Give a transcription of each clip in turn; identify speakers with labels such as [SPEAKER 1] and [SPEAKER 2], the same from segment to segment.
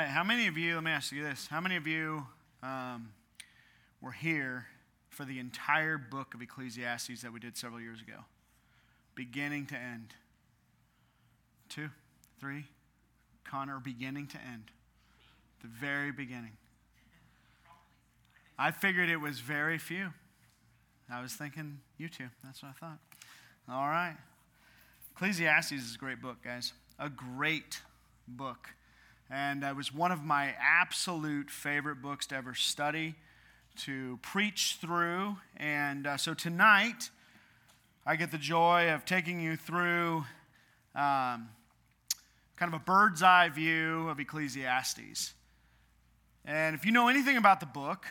[SPEAKER 1] right. How many of you, let me ask you this, how many of you um, were here for the entire book of Ecclesiastes that we did several years ago? Beginning to end. Two, three, Connor, beginning to end. The very beginning. I figured it was very few. I was thinking you two. That's what I thought. All right. Ecclesiastes is a great book, guys. A great book. And it was one of my absolute favorite books to ever study, to preach through. And uh, so tonight, I get the joy of taking you through um, kind of a bird's eye view of Ecclesiastes. And if you know anything about the book,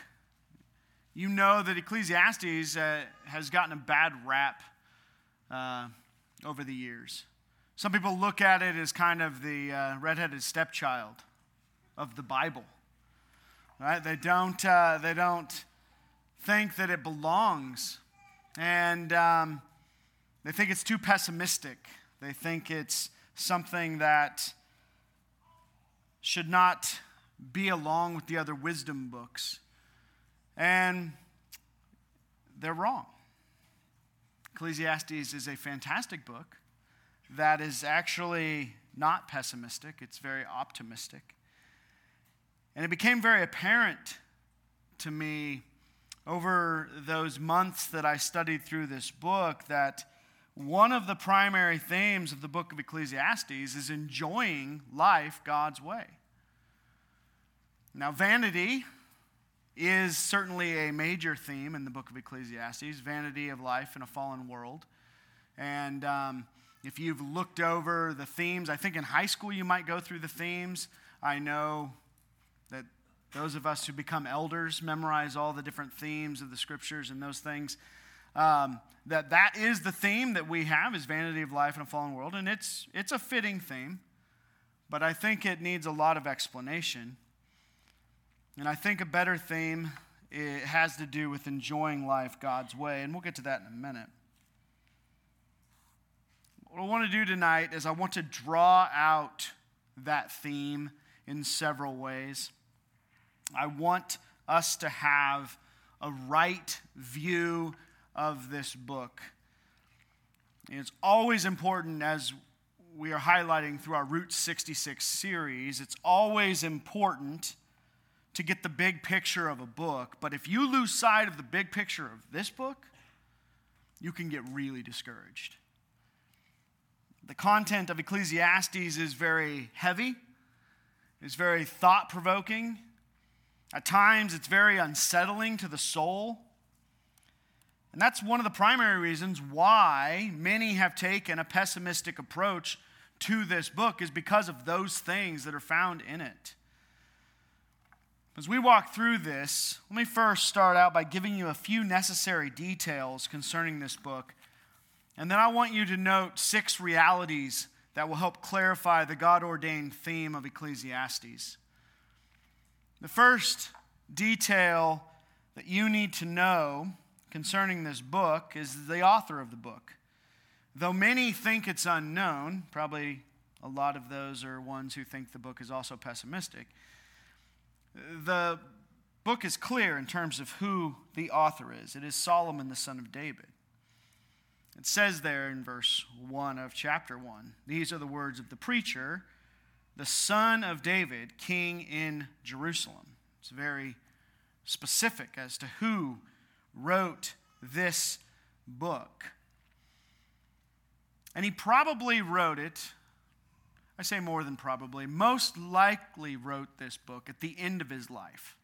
[SPEAKER 1] you know that Ecclesiastes uh, has gotten a bad rap uh, over the years. Some people look at it as kind of the uh, redheaded stepchild of the Bible. Right? They don't, uh, they don't think that it belongs. And um, they think it's too pessimistic. They think it's something that should not be along with the other wisdom books. And they're wrong. Ecclesiastes is a fantastic book that is actually not pessimistic, it's very optimistic. And it became very apparent to me over those months that I studied through this book that one of the primary themes of the book of Ecclesiastes is enjoying life God's way. Now, vanity is certainly a major theme in the book of Ecclesiastes vanity of life in a fallen world. And um, if you've looked over the themes, I think in high school you might go through the themes. I know that those of us who become elders memorize all the different themes of the scriptures and those things. Um, that that is the theme that we have is vanity of life in a fallen world, and it's it's a fitting theme, but I think it needs a lot of explanation. And I think a better theme it has to do with enjoying life God's way, and we'll get to that in a minute. What I want to do tonight is I want to draw out that theme in several ways. I want us to have a right view of this book. It's always important as we are highlighting through our Route 66 series, it's always important to get the big picture of a book. But if you lose sight of the big picture of this book, you can get really discouraged. The content of Ecclesiastes is very heavy, it's very thought provoking. At times, it's very unsettling to the soul. And that's one of the primary reasons why many have taken a pessimistic approach to this book, is because of those things that are found in it. As we walk through this, let me first start out by giving you a few necessary details concerning this book and then I want you to note six realities that will help clarify the God ordained theme of Ecclesiastes. The first detail that you need to know concerning this book is the author of the book. Though many think it's unknown, probably a lot of those are ones who think the book is also pessimistic. The book is clear in terms of who the author is. It is Solomon, the son of David. It says there in verse 1 of chapter 1 these are the words of the preacher, the son of David, king in Jerusalem. It's very specific as to who wrote this book. And he probably wrote it, I say more than probably, most likely wrote this book at the end of his life.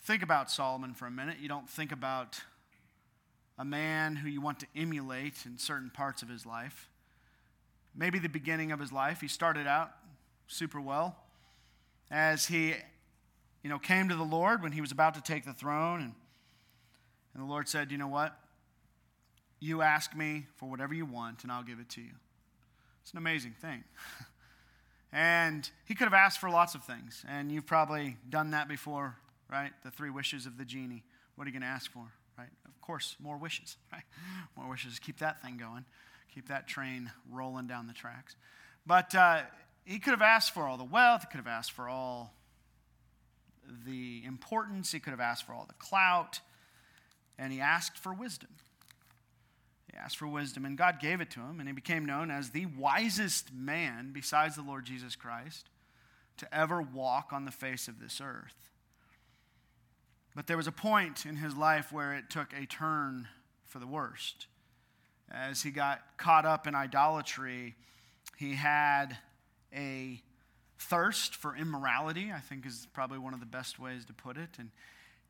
[SPEAKER 1] Think about Solomon for a minute. You don't think about a man who you want to emulate in certain parts of his life. Maybe the beginning of his life, he started out super well. As he, you know, came to the Lord when he was about to take the throne, and, and the Lord said, You know what? You ask me for whatever you want, and I'll give it to you. It's an amazing thing. and he could have asked for lots of things, and you've probably done that before, right? The three wishes of the genie. What are you going to ask for? Right? Of course, more wishes, right? More wishes. Keep that thing going. Keep that train rolling down the tracks. But uh, he could have asked for all the wealth, he could have asked for all the importance, he could have asked for all the clout, and he asked for wisdom. He asked for wisdom, and God gave it to him, and he became known as the wisest man, besides the Lord Jesus Christ, to ever walk on the face of this earth. But there was a point in his life where it took a turn for the worst. As he got caught up in idolatry, he had a thirst for immorality, I think is probably one of the best ways to put it. And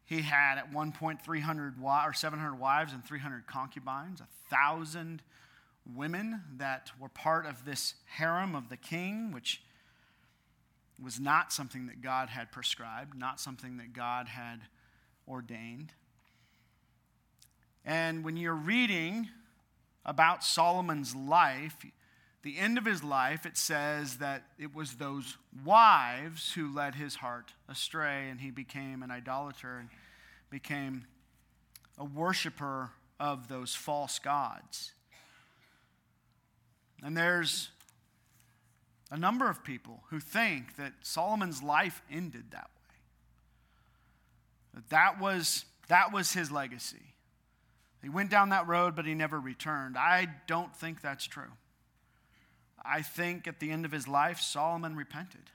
[SPEAKER 1] he had at one point 300 or 700 wives and 300 concubines, a thousand women that were part of this harem of the king, which was not something that God had prescribed, not something that God had ordained. And when you're reading about Solomon's life, the end of his life, it says that it was those wives who led his heart astray, and he became an idolater and became a worshiper of those false gods. And there's a number of people who think that Solomon's life ended that way. That was, that was his legacy. He went down that road, but he never returned. I don't think that's true. I think at the end of his life, Solomon repented.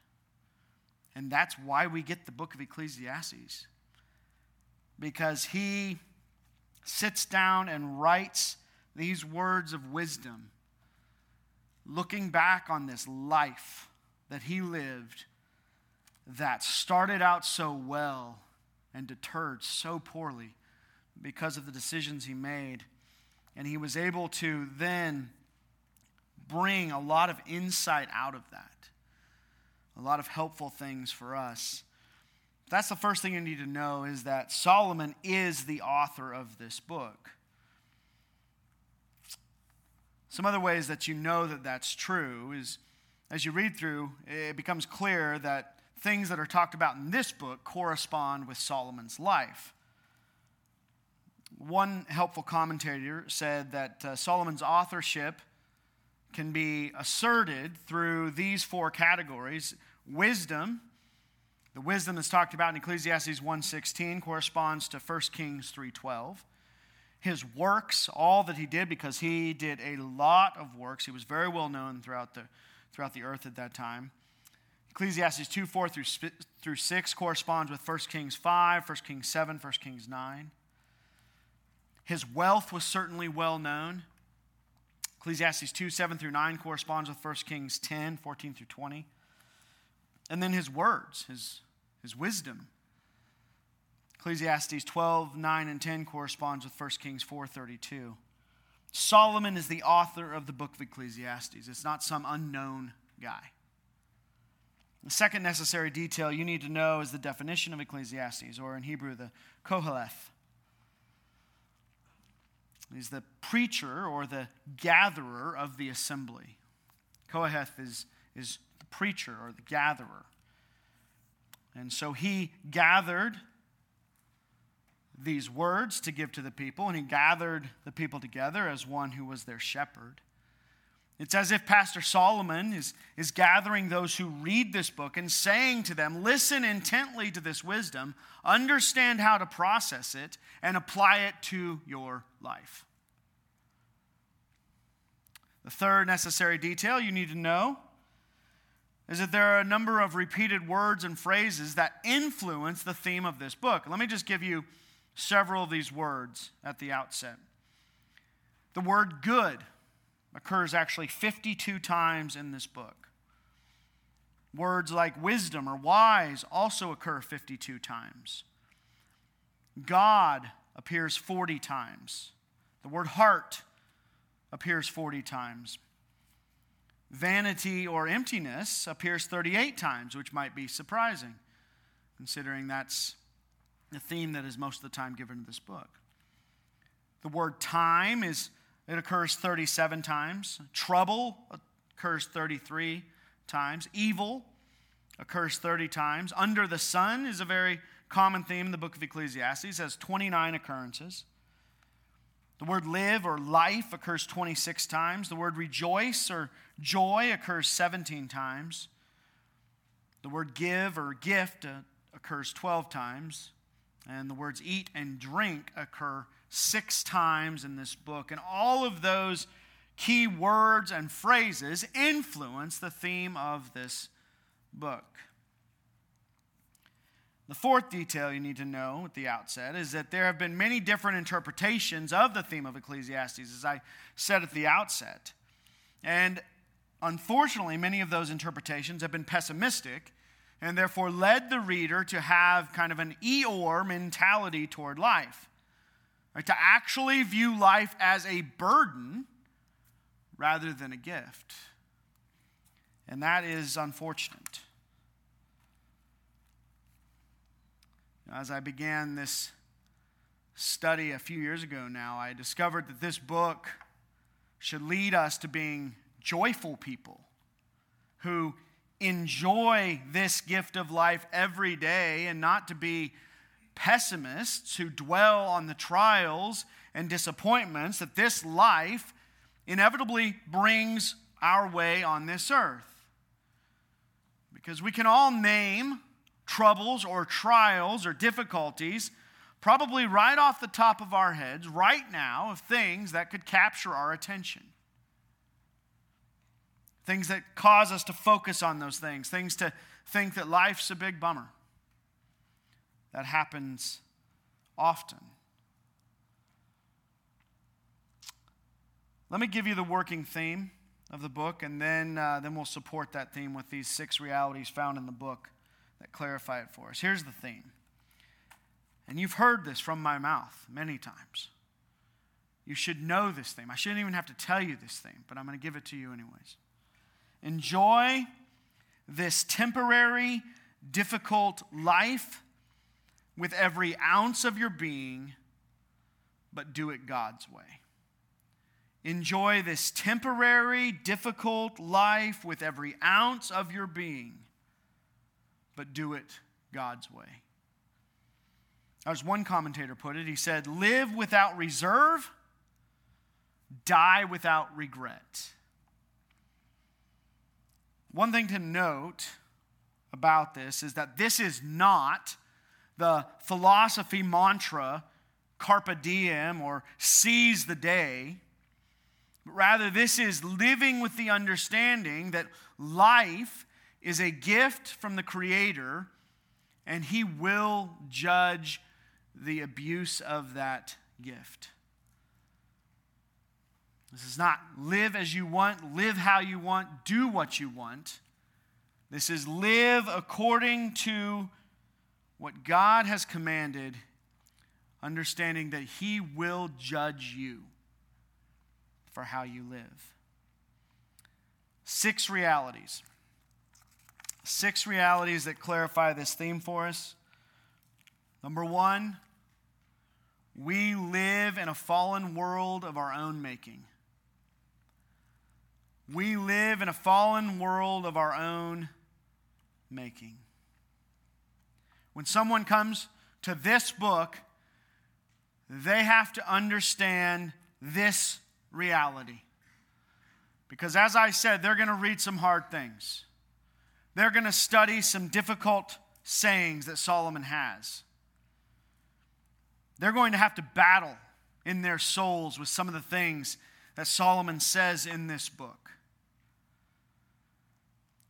[SPEAKER 1] And that's why we get the book of Ecclesiastes. Because he sits down and writes these words of wisdom, looking back on this life that he lived that started out so well and deterred so poorly because of the decisions he made. And he was able to then bring a lot of insight out of that, a lot of helpful things for us. That's the first thing you need to know is that Solomon is the author of this book. Some other ways that you know that that's true is as you read through, it becomes clear that things that are talked about in this book correspond with Solomon's life. One helpful commentator said that uh, Solomon's authorship can be asserted through these four categories. Wisdom the wisdom that's talked about in ecclesiastes 1.16 corresponds to 1 kings 3.12 his works all that he did because he did a lot of works. He was very well known throughout the, throughout the earth at that time ecclesiastes 2 4 through, through 6 corresponds with 1 kings 5 1 kings 7 1 kings 9 his wealth was certainly well known Ecclesiastes 2 7 through 9 corresponds with 1 Kings 10 14 through 20. And then his words, his, his wisdom. Ecclesiastes 12 9 and 10 corresponds with 1 Kings 4 32. Solomon is the author of the book of Ecclesiastes, it's not some unknown guy. The second necessary detail you need to know is the definition of Ecclesiastes, or in Hebrew, the Koheleth. He's the preacher or the gatherer of the assembly. Kohath is, is the preacher or the gatherer. And so he gathered these words to give to the people, and he gathered the people together as one who was their shepherd. It's as if Pastor Solomon is, is gathering those who read this book and saying to them, Listen intently to this wisdom, understand how to process it, and apply it to your life. The third necessary detail you need to know is that there are a number of repeated words and phrases that influence the theme of this book. Let me just give you several of these words at the outset. The word good occurs actually 52 times in this book. Words like wisdom or wise also occur 52 times. God appears 40 times. The word heart appears 40 times. Vanity or emptiness appears 38 times, which might be surprising, considering that's the theme that is most of the time given to this book. The word time is it occurs 37 times. Trouble occurs 33 times. Evil occurs 30 times. Under the sun is a very common theme in the book of Ecclesiastes, has 29 occurrences. The word live or life occurs 26 times. The word rejoice or joy occurs 17 times. The word give or gift uh, occurs 12 times, and the words eat and drink occur six times in this book. And all of those key words and phrases influence the theme of this book. The fourth detail you need to know at the outset is that there have been many different interpretations of the theme of Ecclesiastes, as I said at the outset. And unfortunately, many of those interpretations have been pessimistic and therefore led the reader to have kind of an Eeyore mentality toward life. Right? To actually view life as a burden rather than a gift. And that is unfortunate. As I began this study a few years ago now, I discovered that this book should lead us to being joyful people who enjoy this gift of life every day and not to be pessimists who dwell on the trials and disappointments that this life inevitably brings our way on this earth. Because we can all name troubles or trials or difficulties, probably right off the top of our heads, right now, of things that could capture our attention. Things that cause us to focus on those things, things to think that life's a big bummer. That happens often. Let me give you the working theme of the book, and then, uh, then we'll support that theme with these six realities found in the book that clarify it for us. Here's the theme. And you've heard this from my mouth many times. You should know this theme. I shouldn't even have to tell you this theme, but I'm going to give it to you anyways. Enjoy this temporary, difficult life with every ounce of your being, but do it God's way. Enjoy this temporary, difficult life with every ounce of your being, but do it God's way. As one commentator put it, he said, Live without reserve, die without regret. One thing to note about this is that this is not the philosophy mantra carpe diem or seize the day But Rather, this is living with the understanding that life is a gift from the Creator and He will judge the abuse of that gift. This is not live as you want, live how you want, do what you want. This is live according to what God has commanded, understanding that He will judge you for how you live. Six realities. Six realities that clarify this theme for us. Number one, we live in a fallen world of our own making. We live in a fallen world of our own making. When someone comes to this book, they have to understand this reality. Because as I said, they're going to read some hard things. They're going to study some difficult sayings that Solomon has. They're going to have to battle in their souls with some of the things that Solomon says in this book.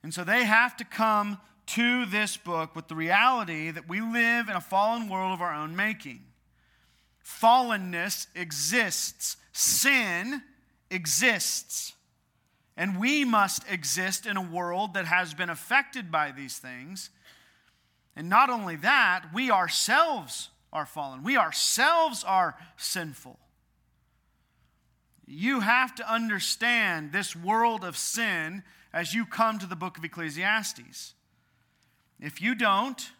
[SPEAKER 1] And so they have to come to this book with the reality that we live in a fallen world of our own making. Fallenness exists sin exists. And we must exist in a world that has been affected by these things. And not only that, we ourselves are fallen. We ourselves are sinful. You have to understand this world of sin as you come to the book of Ecclesiastes. If you don't,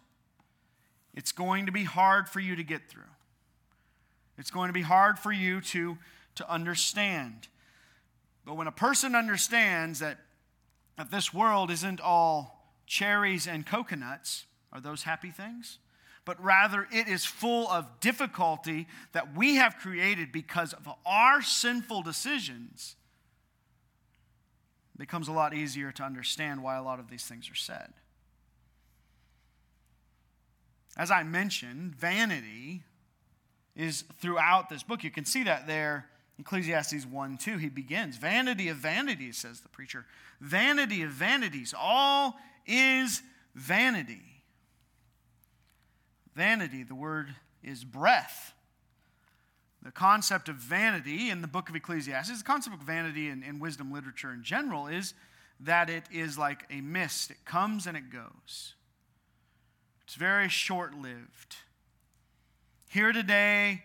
[SPEAKER 1] it's going to be hard for you to get through. It's going to be hard for you to to understand. But when a person understands that, that this world isn't all cherries and coconuts, are those happy things? But rather, it is full of difficulty that we have created because of our sinful decisions. It becomes a lot easier to understand why a lot of these things are said. As I mentioned, vanity is throughout this book. You can see that there, Ecclesiastes 1 2. He begins, Vanity of vanities, says the preacher. Vanity of vanities. All is vanity. Vanity, the word is breath. The concept of vanity in the book of Ecclesiastes, the concept of vanity in, in wisdom literature in general, is that it is like a mist. It comes and it goes. It's very short lived. Here today,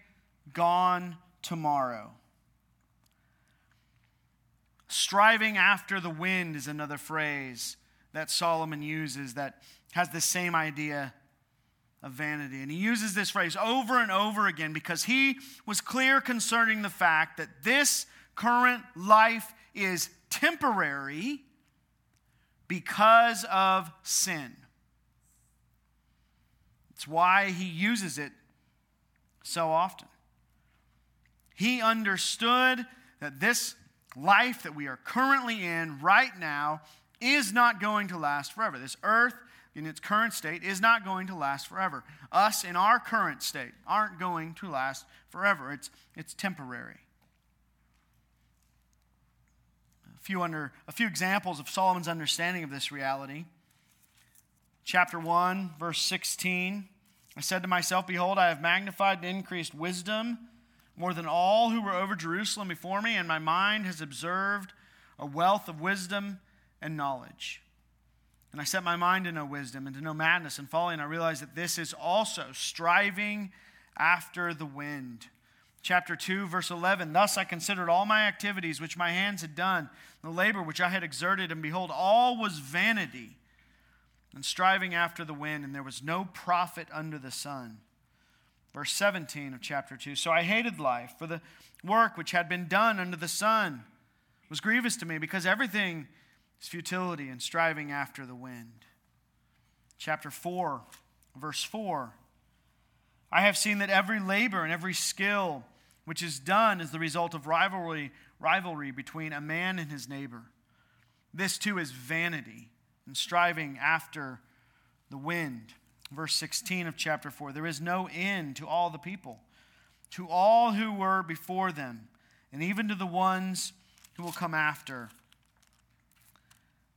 [SPEAKER 1] gone tomorrow. Striving after the wind is another phrase that Solomon uses that has the same idea of vanity. And he uses this phrase over and over again because he was clear concerning the fact that this current life is temporary because of sin. It's why he uses it so often. He understood that this life that we are currently in right now is not going to last forever. This earth in its current state is not going to last forever. Us in our current state aren't going to last forever. It's, it's temporary. A few, under, a few examples of Solomon's understanding of this reality. Chapter 1, verse 16. I said to myself, Behold, I have magnified and increased wisdom more than all who were over Jerusalem before me, and my mind has observed a wealth of wisdom and knowledge. And I set my mind to know wisdom and to know madness and folly, and I realized that this is also striving after the wind. Chapter 2, verse 11 Thus I considered all my activities which my hands had done, the labor which I had exerted, and behold, all was vanity and striving after the wind, and there was no profit under the sun. Verse 17 of chapter 2 So I hated life, for the work which had been done under the sun was grievous to me, because everything is futility and striving after the wind. Chapter 4, verse 4 I have seen that every labor and every skill which is done is the result of rivalry, rivalry between a man and his neighbor. This too is vanity and striving after the wind. Verse 16 of chapter 4 There is no end to all the people, to all who were before them, and even to the ones who will come after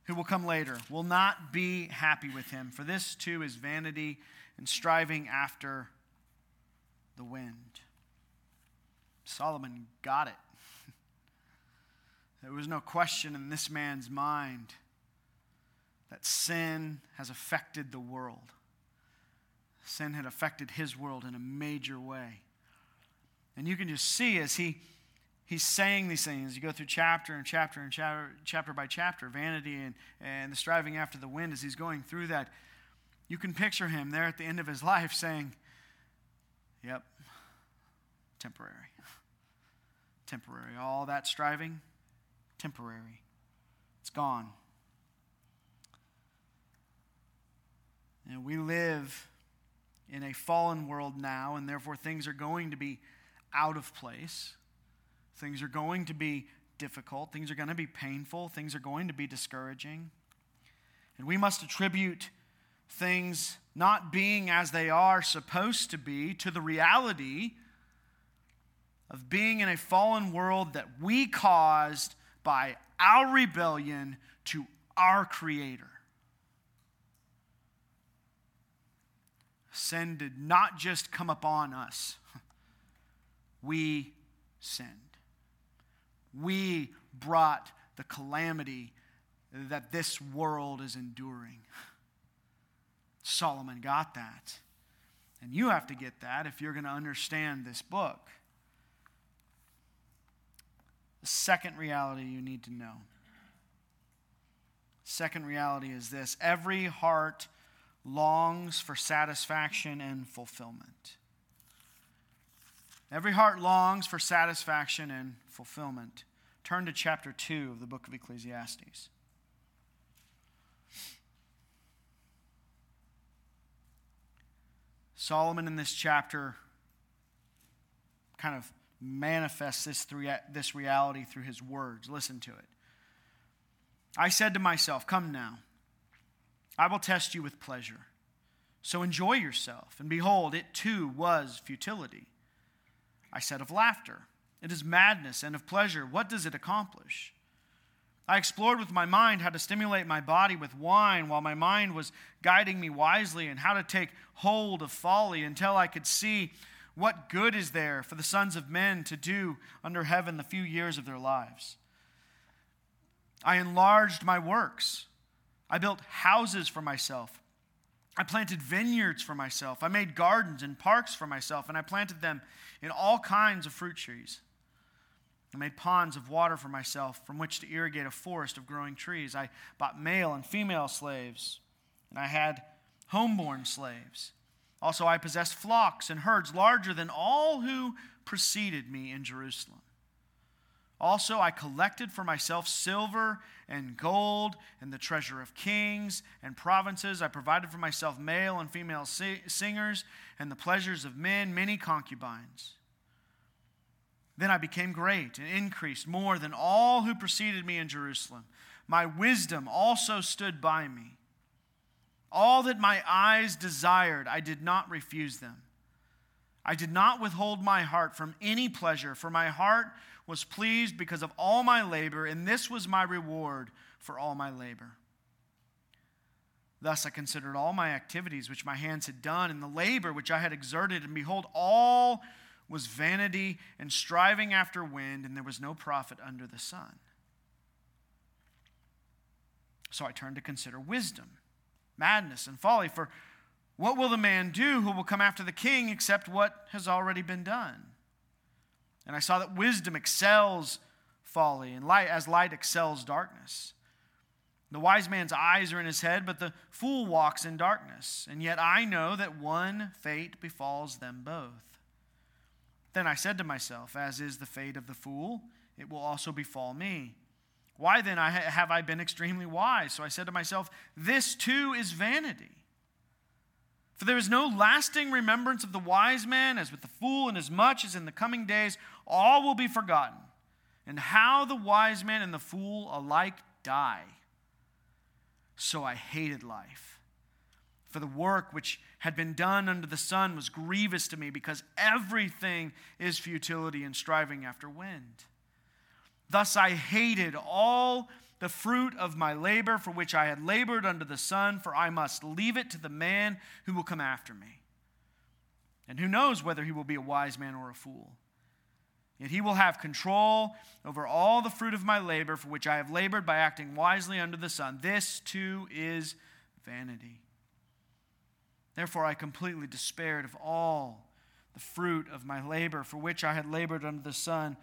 [SPEAKER 1] who will come later, will not be happy with him, for this too is vanity and striving after the wind. Solomon got it. There was no question in this man's mind that sin has affected the world. Sin had affected his world in a major way. And you can just see as he he's saying these things. You go through chapter and chapter and chapter, chapter by chapter, vanity and, and the striving after the wind as he's going through that. You can picture him there at the end of his life saying, Yep, temporary. Temporary. All that striving, temporary. It's gone. And we live in a fallen world now, and therefore things are going to be out of place. Things are going to be difficult. Things are going to be painful. Things are going to be discouraging. And we must attribute things not being as they are supposed to be to the reality of being in a fallen world that we caused by our rebellion to our Creator. Sin did not just come upon us, we sinned we brought the calamity that this world is enduring. Solomon got that. And you have to get that if you're going to understand this book. The second reality you need to know. Second reality is this every heart longs for satisfaction and fulfillment. Every heart longs for satisfaction and fulfillment. Turn to chapter 2 of the book of Ecclesiastes. Solomon in this chapter kind of manifests this, this reality through his words. Listen to it. I said to myself, Come now, I will test you with pleasure. So enjoy yourself. And behold, it too was futility. I said of laughter, it is madness, and of pleasure, what does it accomplish? I explored with my mind how to stimulate my body with wine while my mind was guiding me wisely and how to take hold of folly until I could see what good is there for the sons of men to do under heaven the few years of their lives. I enlarged my works. I built houses for myself I planted vineyards for myself. I made gardens and parks for myself, and I planted them in all kinds of fruit trees. I made ponds of water for myself from which to irrigate a forest of growing trees. I bought male and female slaves, and I had homeborn slaves. Also, I possessed flocks and herds larger than all who preceded me in Jerusalem. Also, I collected for myself silver and gold and the treasure of kings and provinces. I provided for myself male and female singers and the pleasures of men, many concubines. Then I became great and increased more than all who preceded me in Jerusalem. My wisdom also stood by me. All that my eyes desired, I did not refuse them. I did not withhold my heart from any pleasure, for my heart was pleased because of all my labor, and this was my reward for all my labor. Thus I considered all my activities which my hands had done, and the labor which I had exerted, and behold, all was vanity and striving after wind, and there was no profit under the sun. So I turned to consider wisdom, madness, and folly. For what will the man do who will come after the king except what has already been done? And I saw that wisdom excels folly, and light as light excels darkness. The wise man's eyes are in his head, but the fool walks in darkness. And yet I know that one fate befalls them both. Then I said to myself, As is the fate of the fool, it will also befall me. Why then have I been extremely wise? So I said to myself, This too is vanity. For there is no lasting remembrance of the wise man, as with the fool, inasmuch as much as in the coming days all will be forgotten, and how the wise man and the fool alike die. So I hated life. For the work which had been done under the sun was grievous to me, because everything is futility and striving after wind. Thus I hated all the fruit of my labor for which I had labored under the sun, for I must leave it to the man who will come after me. And who knows whether he will be a wise man or a fool? Yet he will have control over all the fruit of my labor for which I have labored by acting wisely under the sun. This too is vanity. Therefore, I completely despaired of all the fruit of my labor for which I had labored under the sun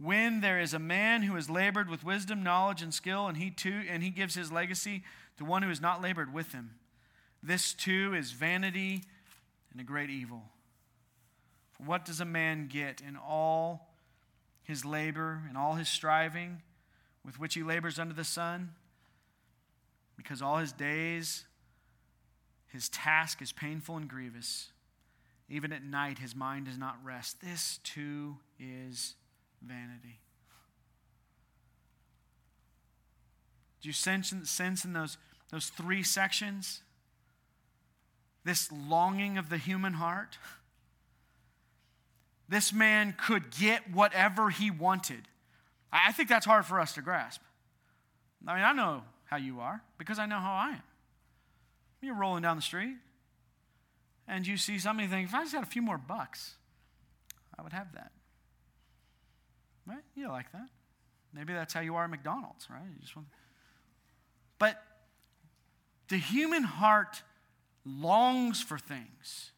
[SPEAKER 1] when there is a man who has labored with wisdom, knowledge, and skill, and he too, and he gives his legacy to one who has not labored with him. This too is vanity and a great evil. For what does a man get in all his labor and all his striving with which he labors under the sun? Because all his days, his task is painful and grievous. Even at night, his mind does not rest. This too is vanity. Do you sense, sense in those, those three sections this longing of the human heart? This man could get whatever he wanted. I think that's hard for us to grasp. I mean, I know how you are because I know how I am. You're rolling down the street and you see somebody think, if I just had a few more bucks, I would have that. Right? You like that. Maybe that's how you are at McDonald's, right? You just want... But the human heart longs for things.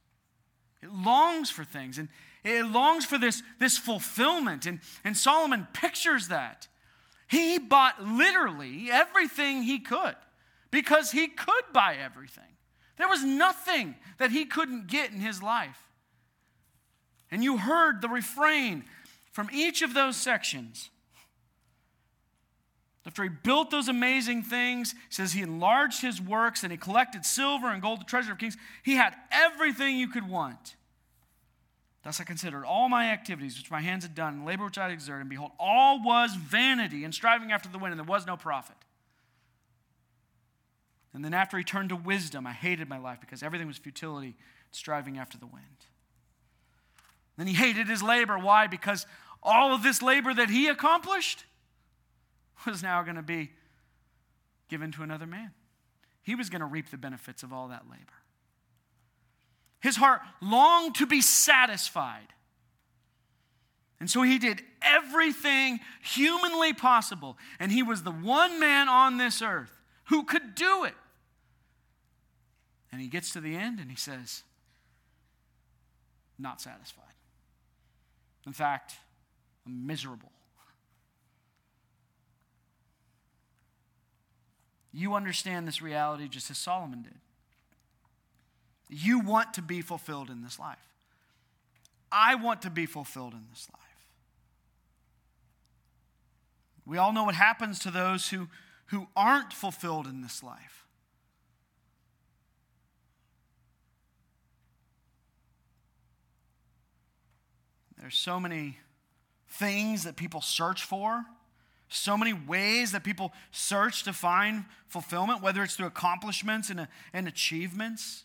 [SPEAKER 1] It longs for things. And it longs for this, this fulfillment. And, and Solomon pictures that. He bought literally everything he could because he could buy everything. There was nothing that he couldn't get in his life. And you heard the refrain from each of those sections. After he built those amazing things, says he enlarged his works and he collected silver and gold, the treasure of kings. He had everything you could want. Thus I considered all my activities which my hands had done, and labor which I had exerted, and behold, all was vanity and striving after the wind, and there was no profit. And then after he turned to wisdom, I hated my life because everything was futility, striving after the wind. Then he hated his labor. Why? Because all of this labor that he accomplished was now going to be given to another man. He was going to reap the benefits of all that labor. His heart longed to be satisfied. And so he did everything humanly possible. And he was the one man on this earth who could do it. And he gets to the end and he says, Not satisfied. In fact, I'm miserable. You understand this reality just as Solomon did. You want to be fulfilled in this life. I want to be fulfilled in this life. We all know what happens to those who, who aren't fulfilled in this life. There's so many things that people search for, so many ways that people search to find fulfillment, whether it's through accomplishments and, and achievements,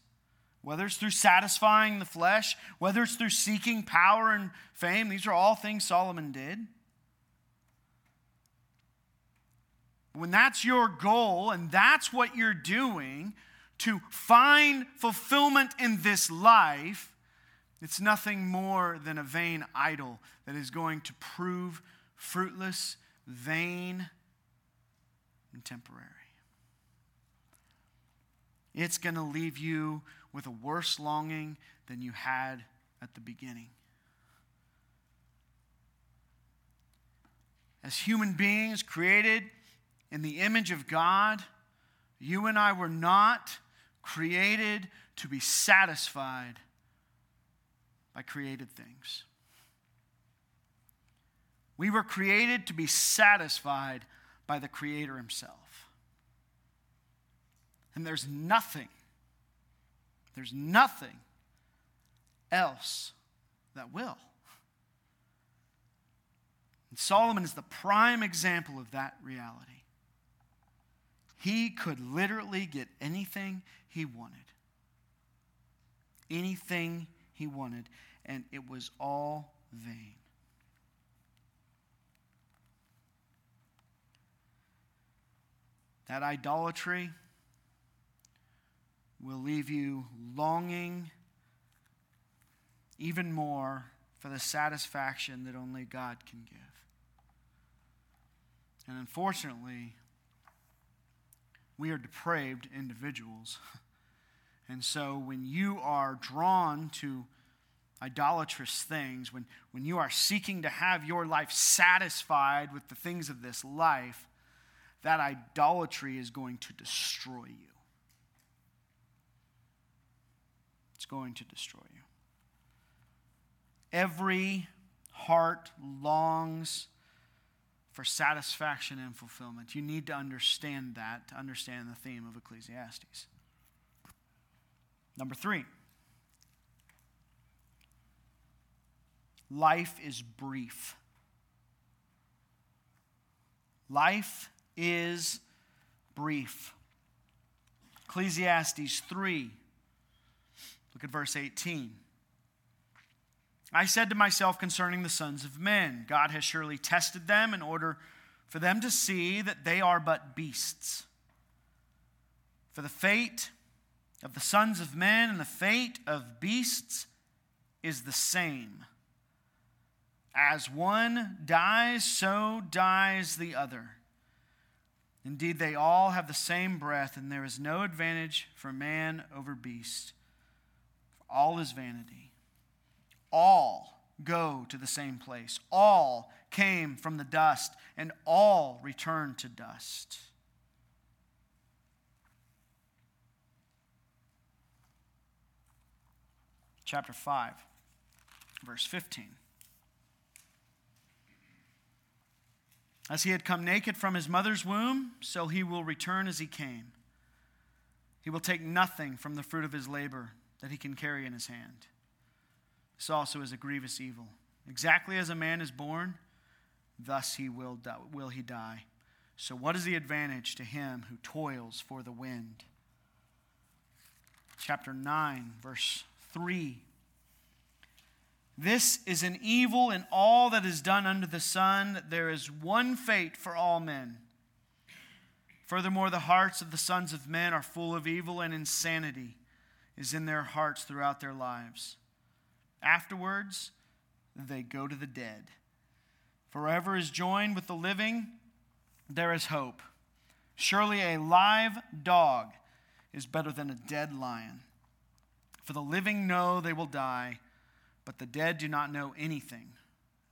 [SPEAKER 1] whether it's through satisfying the flesh, whether it's through seeking power and fame. These are all things Solomon did. When that's your goal and that's what you're doing to find fulfillment in this life, it's nothing more than a vain idol that is going to prove fruitless, vain, and temporary. It's going to leave you with a worse longing than you had at the beginning. As human beings created in the image of God, you and I were not created to be satisfied by created things. We were created to be satisfied by the Creator Himself. And there's nothing, there's nothing else that will. And Solomon is the prime example of that reality. He could literally get anything he wanted. Anything he wanted, and it was all vain. That idolatry will leave you longing even more for the satisfaction that only God can give. And unfortunately, we are depraved individuals. And so when you are drawn to idolatrous things, when, when you are seeking to have your life satisfied with the things of this life, that idolatry is going to destroy you. It's going to destroy you. Every heart longs for satisfaction and fulfillment. You need to understand that to understand the theme of Ecclesiastes. Number three, life is brief. Life is brief. Ecclesiastes 3. Look at verse 18. I said to myself concerning the sons of men, God has surely tested them in order for them to see that they are but beasts. For the fate of the sons of men and the fate of beasts is the same. As one dies, so dies the other. Indeed, they all have the same breath, and there is no advantage for man over beast. For all is vanity. All go to the same place. All came from the dust, and all return to dust. Chapter 5, verse 15. As he had come naked from his mother's womb, so he will return as he came. He will take nothing from the fruit of his labor that he can carry in his hand. This also is a grievous evil. Exactly as a man is born, thus he will, die, will he die. So what is the advantage to him who toils for the wind? chapter 9, verse 3. This is an evil in all that is done under the sun. There is one fate for all men. Furthermore, the hearts of the sons of men are full of evil, and insanity is in their hearts throughout their lives. Afterwards, they go to the dead. Forever is joined with the living, there is hope. Surely a live dog is better than a dead lion. For the living know they will die, but the dead do not know anything,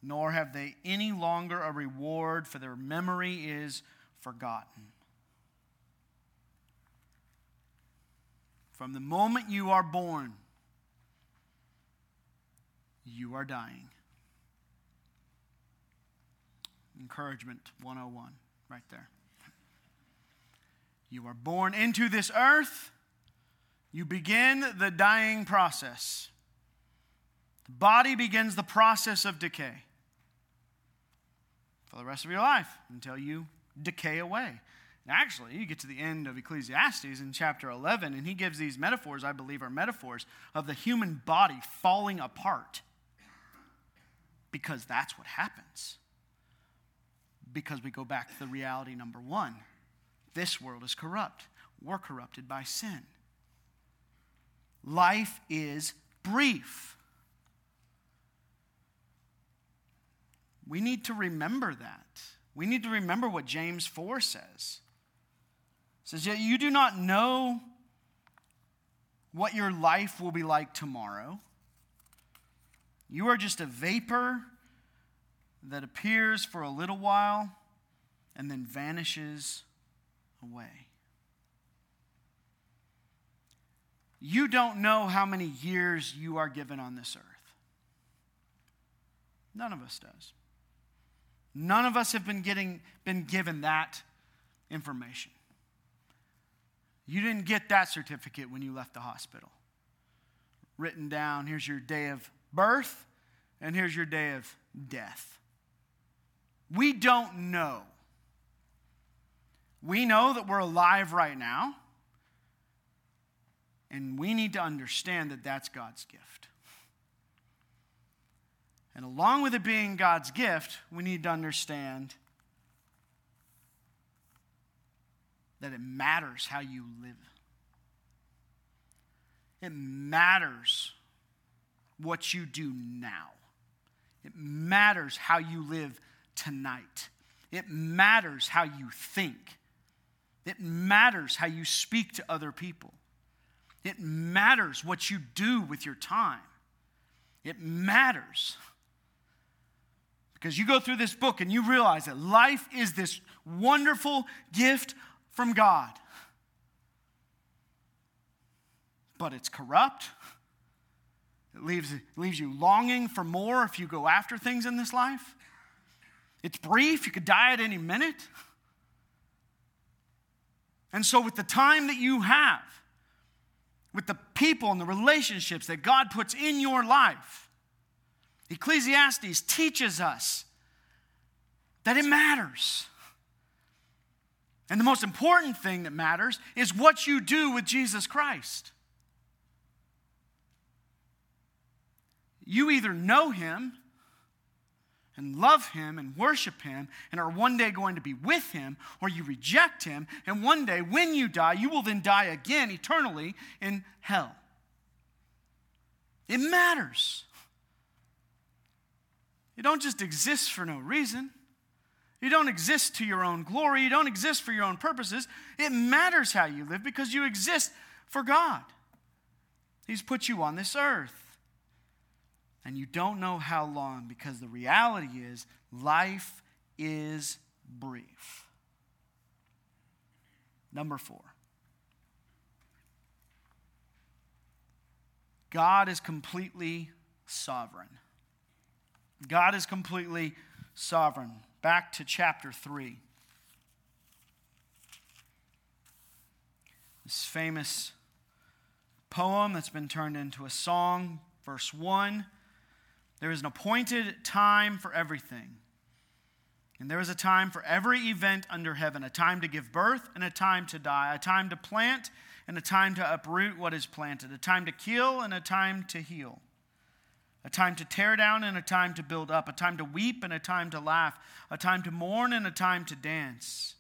[SPEAKER 1] nor have they any longer a reward, for their memory is forgotten. From the moment you are born, you are dying. Encouragement 101, right there. You are born into this earth, you begin the dying process. The body begins the process of decay for the rest of your life until you decay away. And actually, you get to the end of Ecclesiastes in chapter 11, and he gives these metaphors, I believe, are metaphors of the human body falling apart. Because that's what happens. Because we go back to the reality number one this world is corrupt. We're corrupted by sin. Life is brief. We need to remember that. We need to remember what James 4 says. It says, Yet you do not know what your life will be like tomorrow. You are just a vapor that appears for a little while and then vanishes away. You don't know how many years you are given on this earth. None of us does. None of us have been, getting, been given that information. You didn't get that certificate when you left the hospital. Written down, here's your day of birth, and here's your day of death. We don't know. We know that we're alive right now, and we need to understand that that's God's gift. And along with it being God's gift, we need to understand that it matters how you live. It matters what you do now. It matters how you live tonight. It matters how you think. It matters how you speak to other people. It matters what you do with your time. It matters. Because you go through this book and you realize that life is this wonderful gift from God. But it's corrupt. It leaves, it leaves you longing for more if you go after things in this life. It's brief, you could die at any minute. And so, with the time that you have, with the people and the relationships that God puts in your life, Ecclesiastes teaches us that it matters. And the most important thing that matters is what you do with Jesus Christ. You either know him and love him and worship him and are one day going to be with him, or you reject him, and one day when you die, you will then die again eternally in hell. It matters. You don't just exist for no reason. You don't exist to your own glory. You don't exist for your own purposes. It matters how you live because you exist for God. He's put you on this earth. And you don't know how long because the reality is life is brief. Number four God is completely sovereign. God is completely sovereign. Back to chapter 3. This famous poem that's been turned into a song, verse 1 There is an appointed time for everything And there is a time for every event under heaven a time to give birth and a time to die, a time to plant and a time to uproot what is planted, a time to kill and a time to heal, a time to tear down and a time to build up, a time to weep and a time to laugh, a time to mourn and a time to dance,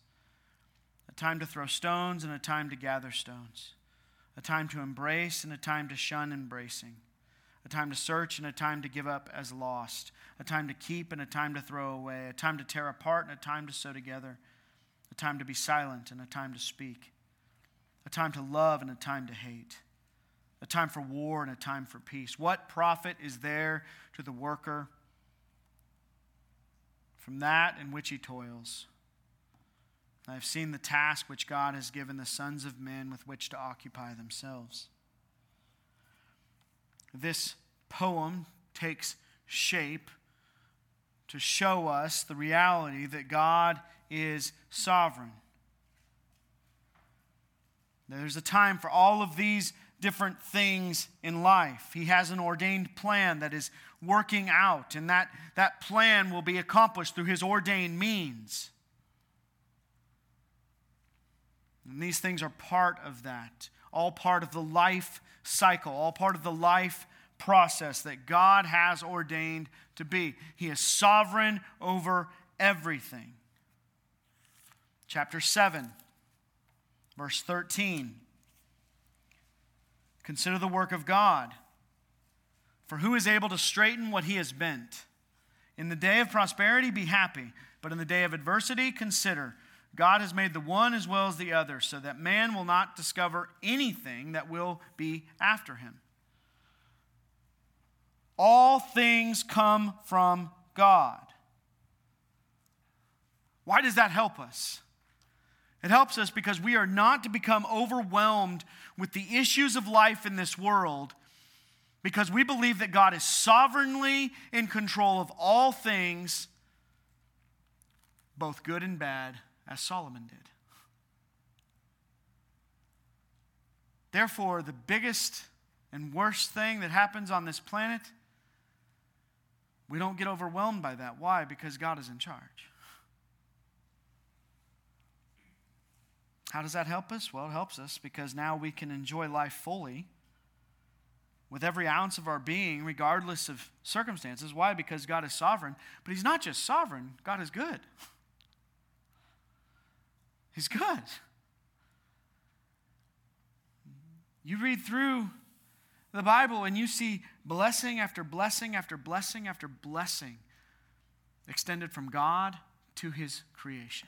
[SPEAKER 1] a time to throw stones and a time to gather stones, a time to embrace and a time to shun embracing a time to search and a time to give up as lost, a time to keep and a time to throw away, a time to tear apart and a time to sew together, a time to be silent and a time to speak, a time to love and a time to hate, a time for war and a time for peace. What profit is there to the worker from that in which he toils? I have seen the task which God has given the sons of men with which to occupy themselves. This poem takes shape to show us the reality that God is sovereign. There's a time for all of these different things in life. He has an ordained plan that is working out, and that, that plan will be accomplished through his ordained means. And these things are part of that, all part of the life cycle, all part of the life process that God has ordained to be. He is sovereign over everything. Chapter 7, verse 13. Consider the work of God. For who is able to straighten what he has bent? In the day of prosperity, be happy, but in the day of adversity, consider. God has made the one as well as the other, so that man will not discover anything that will be after him. All things come from God. Why does that help us? It helps us because we are not to become overwhelmed with the issues of life in this world because we believe that God is sovereignly in control of all things, both good and bad, as Solomon did. Therefore, the biggest and worst thing that happens on this planet we don't get overwhelmed by that. Why? Because God is in charge. How does that help us? Well, it helps us because now we can enjoy life fully with every ounce of our being, regardless of circumstances. Why? Because God is sovereign. But He's not just sovereign, God is good. He's good. You read through the Bible and you see blessing after blessing after blessing after blessing extended from God to his creation.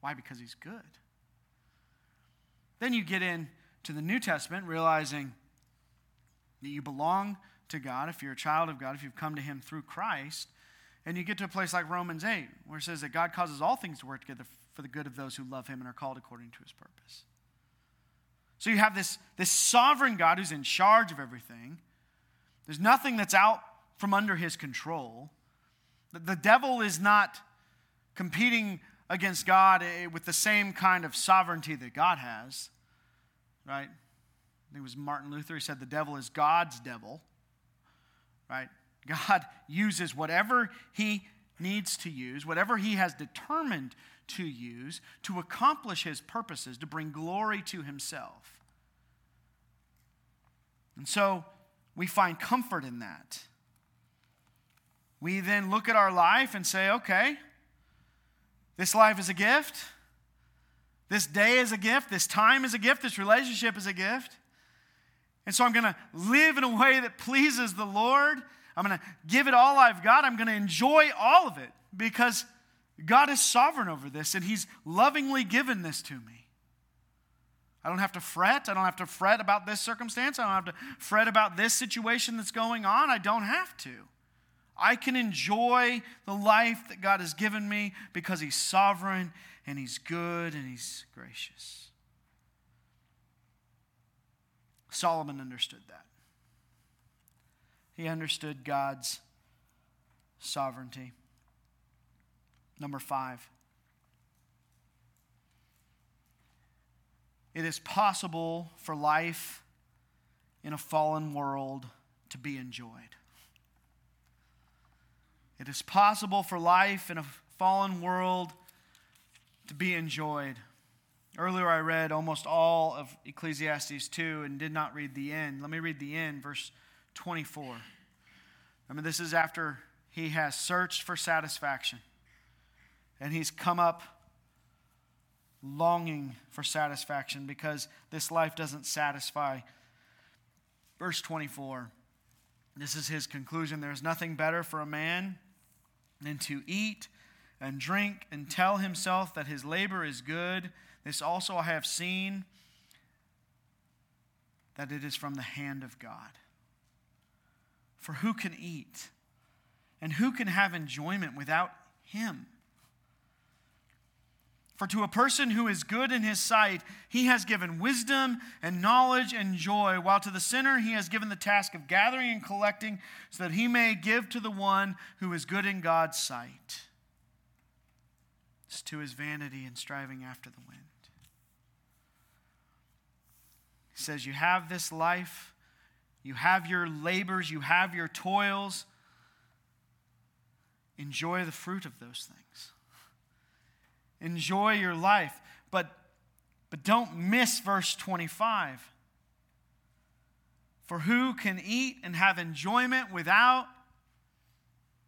[SPEAKER 1] Why? Because he's good. Then you get into the New Testament realizing that you belong to God if you're a child of God, if you've come to him through Christ. And you get to a place like Romans 8, where it says that God causes all things to work together for the good of those who love him and are called according to his purpose. So you have this, this sovereign God who's in charge of everything. There's nothing that's out from under his control. The, the devil is not competing against God eh, with the same kind of sovereignty that God has, right? I think it was Martin Luther. He said the devil is God's devil, right? God uses whatever he needs to use, whatever he has determined to use to accomplish his purposes, to bring glory to himself. And so we find comfort in that. We then look at our life and say, okay, this life is a gift. This day is a gift. This time is a gift. This relationship is a gift. And so I'm going to live in a way that pleases the Lord. I'm going to give it all I've got. I'm going to enjoy all of it because God is sovereign over this, and He's lovingly given this to me. I don't have to fret. I don't have to fret about this circumstance. I don't have to fret about this situation that's going on. I don't have to. I can enjoy the life that God has given me because He's sovereign and He's good and He's gracious. Solomon understood that. He understood God's sovereignty. Number five, it is possible for life in a fallen world to be enjoyed. It is possible for life in a fallen world to be enjoyed. Earlier, I read almost all of Ecclesiastes 2 and did not read the end. Let me read the end, verse 24. I mean, this is after he has searched for satisfaction and he's come up longing for satisfaction because this life doesn't satisfy. Verse 24. This is his conclusion. There is nothing better for a man than to eat and drink and tell himself that his labor is good. This also I have seen that it is from the hand of God. For who can eat and who can have enjoyment without him? For to a person who is good in his sight, he has given wisdom and knowledge and joy, while to the sinner he has given the task of gathering and collecting, so that he may give to the one who is good in God's sight. It's to his vanity and striving after the wind. He says, You have this life, you have your labors, you have your toils. Enjoy the fruit of those things. Enjoy your life. But, but don't miss verse 25. For who can eat and have enjoyment without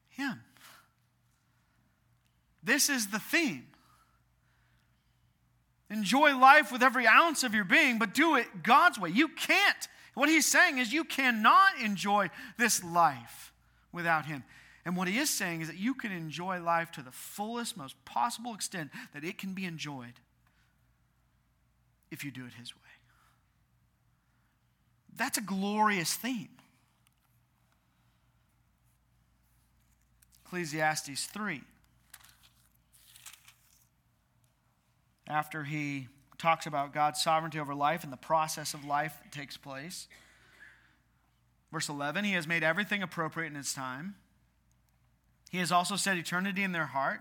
[SPEAKER 1] him? This is the theme. Enjoy life with every ounce of your being, but do it God's way. You can't. What he's saying is you cannot enjoy this life without him. And what he is saying is that you can enjoy life to the fullest, most possible extent that it can be enjoyed if you do it his way. That's a glorious theme. Ecclesiastes 3. After he talks about God's sovereignty over life and the process of life that takes place. Verse 11, he has made everything appropriate in its time. He has also set eternity in their heart,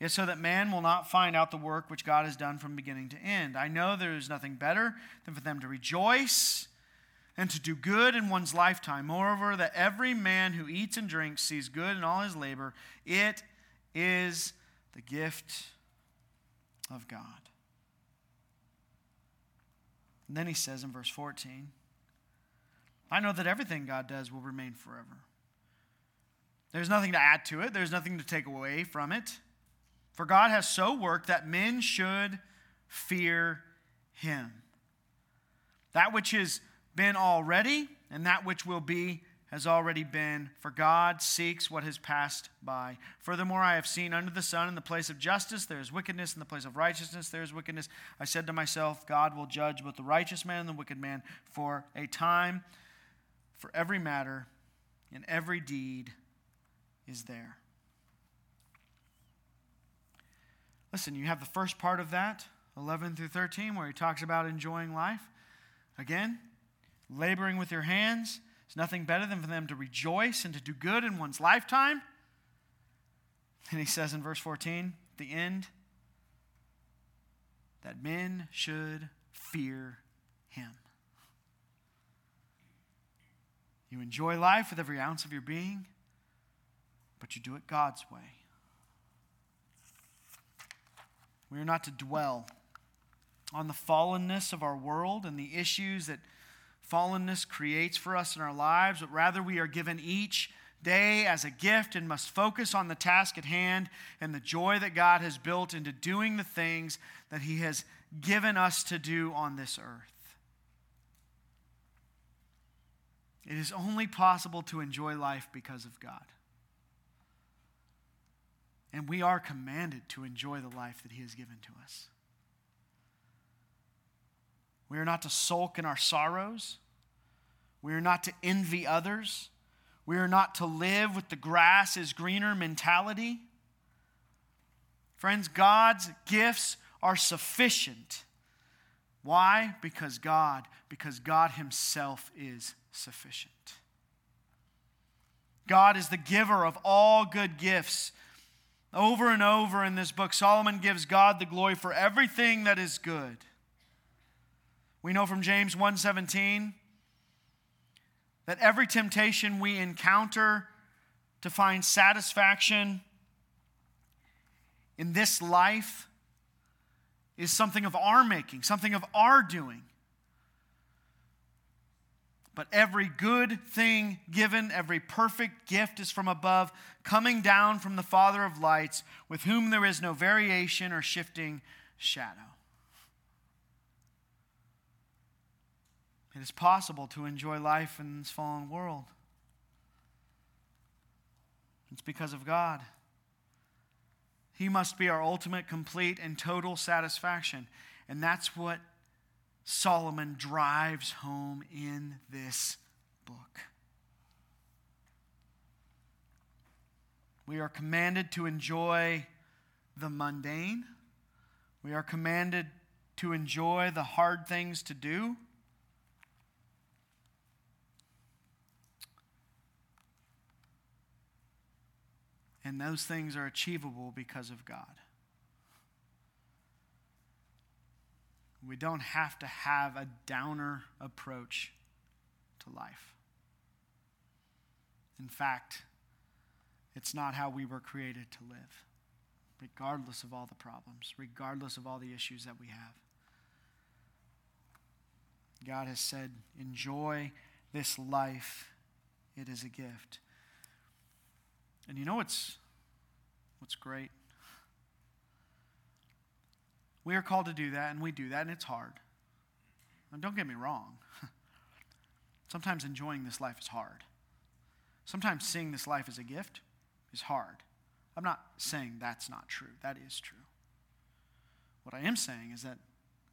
[SPEAKER 1] yet so that man will not find out the work which God has done from beginning to end. I know there is nothing better than for them to rejoice and to do good in one's lifetime. Moreover, that every man who eats and drinks sees good in all his labor. It is the gift of God. And then he says in verse 14, I know that everything God does will remain forever. There's nothing to add to it, there's nothing to take away from it. For God has so worked that men should fear him. That which has been already and that which will be has already been, for God seeks what has passed by. Furthermore, I have seen under the sun in the place of justice there is wickedness, in the place of righteousness there is wickedness. I said to myself, God will judge both the righteous man and the wicked man for a time, for every matter, and every deed is there. Listen, you have the first part of that, 11 through 13, where he talks about enjoying life. Again, laboring with your hands is nothing better than for them to rejoice and to do good in one's lifetime. And he says in verse 14, the end, that men should fear him. You enjoy life with every ounce of your being but you do it God's way. We are not to dwell on the fallenness of our world and the issues that fallenness creates for us in our lives, but rather we are given each day as a gift and must focus on the task at hand and the joy that God has built into doing the things that He has given us to do on this earth. It is only possible to enjoy life because of God. And we are commanded to enjoy the life that He has given to us. We are not to sulk in our sorrows. We are not to envy others. We are not to live with the grass is greener mentality. Friends, God's gifts are sufficient. Why? Because God, because God Himself is sufficient. God is the giver of all good gifts. Over and over in this book, Solomon gives God the glory for everything that is good. We know from James 1:17 that every temptation we encounter to find satisfaction in this life is something of our making, something of our doing. But every good thing given, every perfect gift is from above, coming down from the Father of lights, with whom there is no variation or shifting shadow. It is possible to enjoy life in this fallen world. It's because of God. He must be our ultimate, complete, and total satisfaction. And that's what Solomon drives home in this book. We are commanded to enjoy the mundane. We are commanded to enjoy the hard things to do. And those things are achievable because of God. We don't have to have a downer approach to life. In fact, it's not how we were created to live, regardless of all the problems, regardless of all the issues that we have. God has said, enjoy this life, it is a gift. And you know what's, what's great? We are called to do that, and we do that, and it's hard. And don't get me wrong. Sometimes enjoying this life is hard. Sometimes seeing this life as a gift is hard. I'm not saying that's not true. That is true. What I am saying is that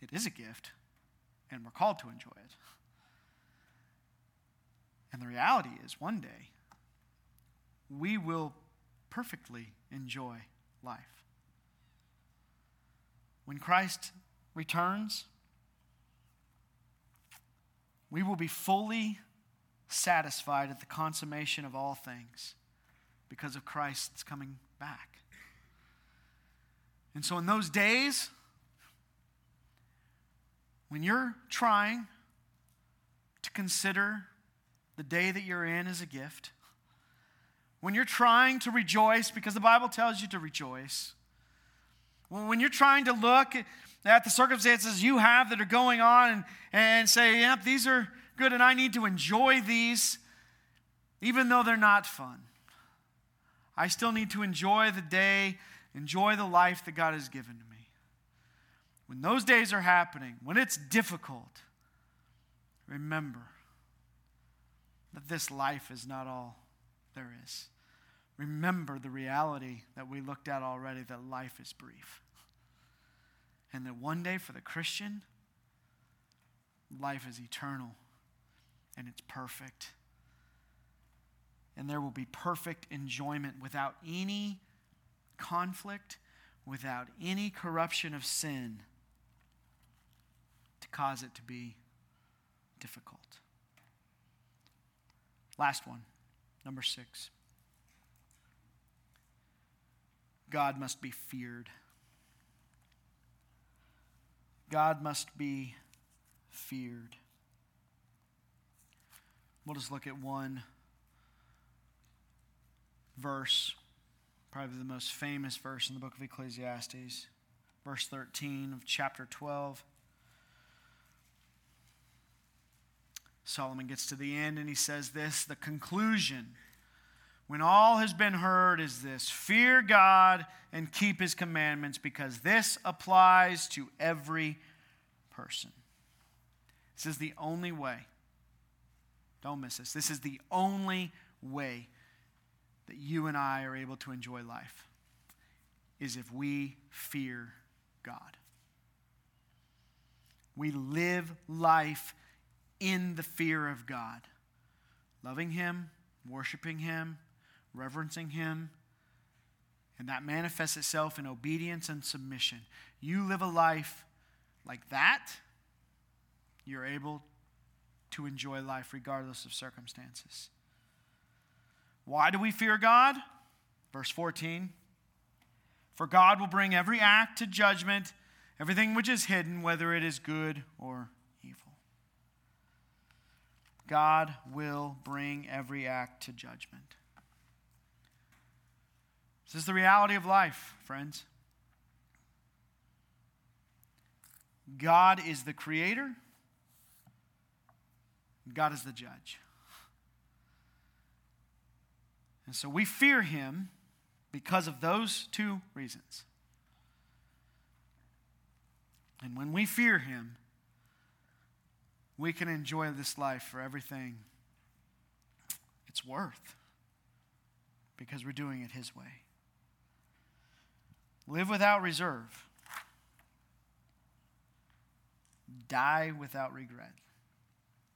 [SPEAKER 1] it is a gift, and we're called to enjoy it. And the reality is, one day, we will perfectly enjoy life. When Christ returns, we will be fully satisfied at the consummation of all things because of Christ's coming back. And so, in those days, when you're trying to consider the day that you're in as a gift, when you're trying to rejoice, because the Bible tells you to rejoice, when you're trying to look at the circumstances you have that are going on and, and say, yep, these are good and I need to enjoy these, even though they're not fun. I still need to enjoy the day, enjoy the life that God has given to me. When those days are happening, when it's difficult, remember that this life is not all there is remember the reality that we looked at already that life is brief. And that one day for the Christian, life is eternal and it's perfect. And there will be perfect enjoyment without any conflict, without any corruption of sin to cause it to be difficult. Last one, number six. God must be feared. God must be feared. We'll just look at one verse, probably the most famous verse in the book of Ecclesiastes, verse 13 of chapter 12. Solomon gets to the end and he says this the conclusion when all has been heard is this fear God and keep his commandments because this applies to every person. This is the only way. Don't miss this. This is the only way that you and I are able to enjoy life is if we fear God. We live life in the fear of God, loving him, worshiping him, reverencing Him, and that manifests itself in obedience and submission. You live a life like that, you're able to enjoy life regardless of circumstances. Why do we fear God? Verse 14 For God will bring every act to judgment, everything which is hidden, whether it is good or evil. God will bring every act to judgment. This is the reality of life, friends. God is the creator, God is the judge. And so we fear him because of those two reasons. And when we fear him, we can enjoy this life for everything it's worth because we're doing it his way. Live without reserve. Die without regret.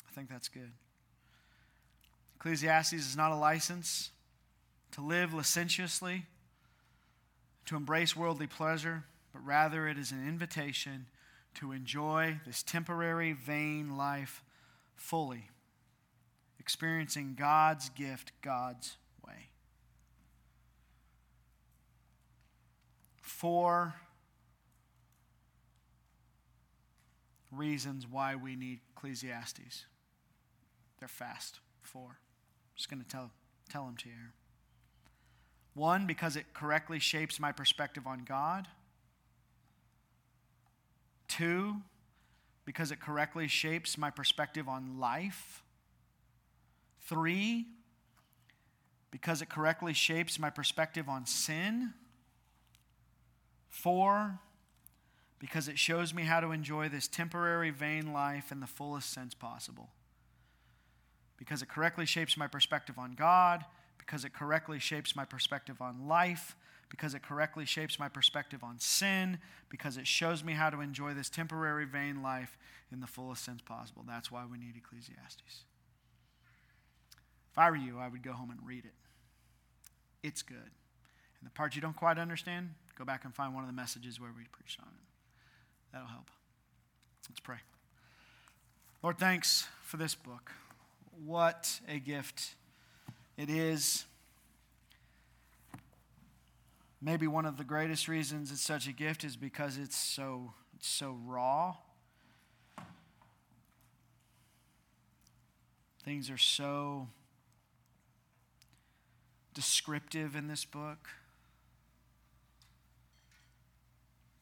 [SPEAKER 1] I think that's good. Ecclesiastes is not a license to live licentiously, to embrace worldly pleasure, but rather it is an invitation to enjoy this temporary, vain life fully, experiencing God's gift God's way. Four reasons why we need Ecclesiastes. They're fast. Four. I'm just going to tell, tell them to you. One, because it correctly shapes my perspective on God. Two, because it correctly shapes my perspective on life. Three, because it correctly shapes my perspective on sin. Four, because it shows me how to enjoy this temporary, vain life in the fullest sense possible. Because it correctly shapes my perspective on God because it correctly shapes my perspective on life, because it correctly shapes my perspective on sin, because it shows me how to enjoy this temporary, vain life in the fullest sense possible. That's why we need Ecclesiastes. If I were you, I would go home and read it. It's good. And the parts you don't quite understand, go back and find one of the messages where we preached on it. That'll help. Let's pray. Lord, thanks for this book. What a gift it is maybe one of the greatest reasons it's such a gift is because it's so it's so raw. Things are so descriptive in this book.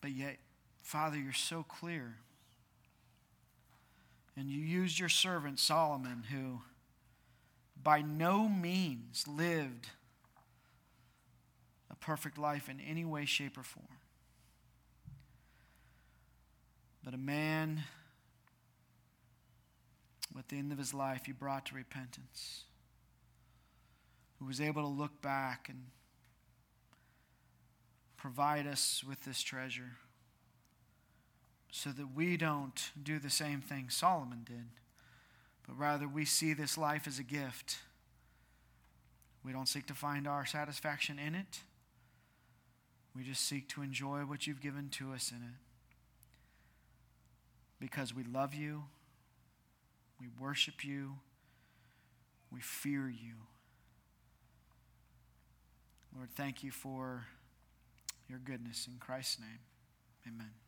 [SPEAKER 1] But yet, Father, you're so clear. And you used your servant Solomon, who by no means lived a perfect life in any way, shape, or form. But a man, at the end of his life, he brought to repentance, who was able to look back and provide us with this treasure so that we don't do the same thing Solomon did but rather we see this life as a gift. We don't seek to find our satisfaction in it. We just seek to enjoy what you've given to us in it. Because we love you, we worship you, we fear you. Lord, thank you for your goodness. In Christ's name, amen.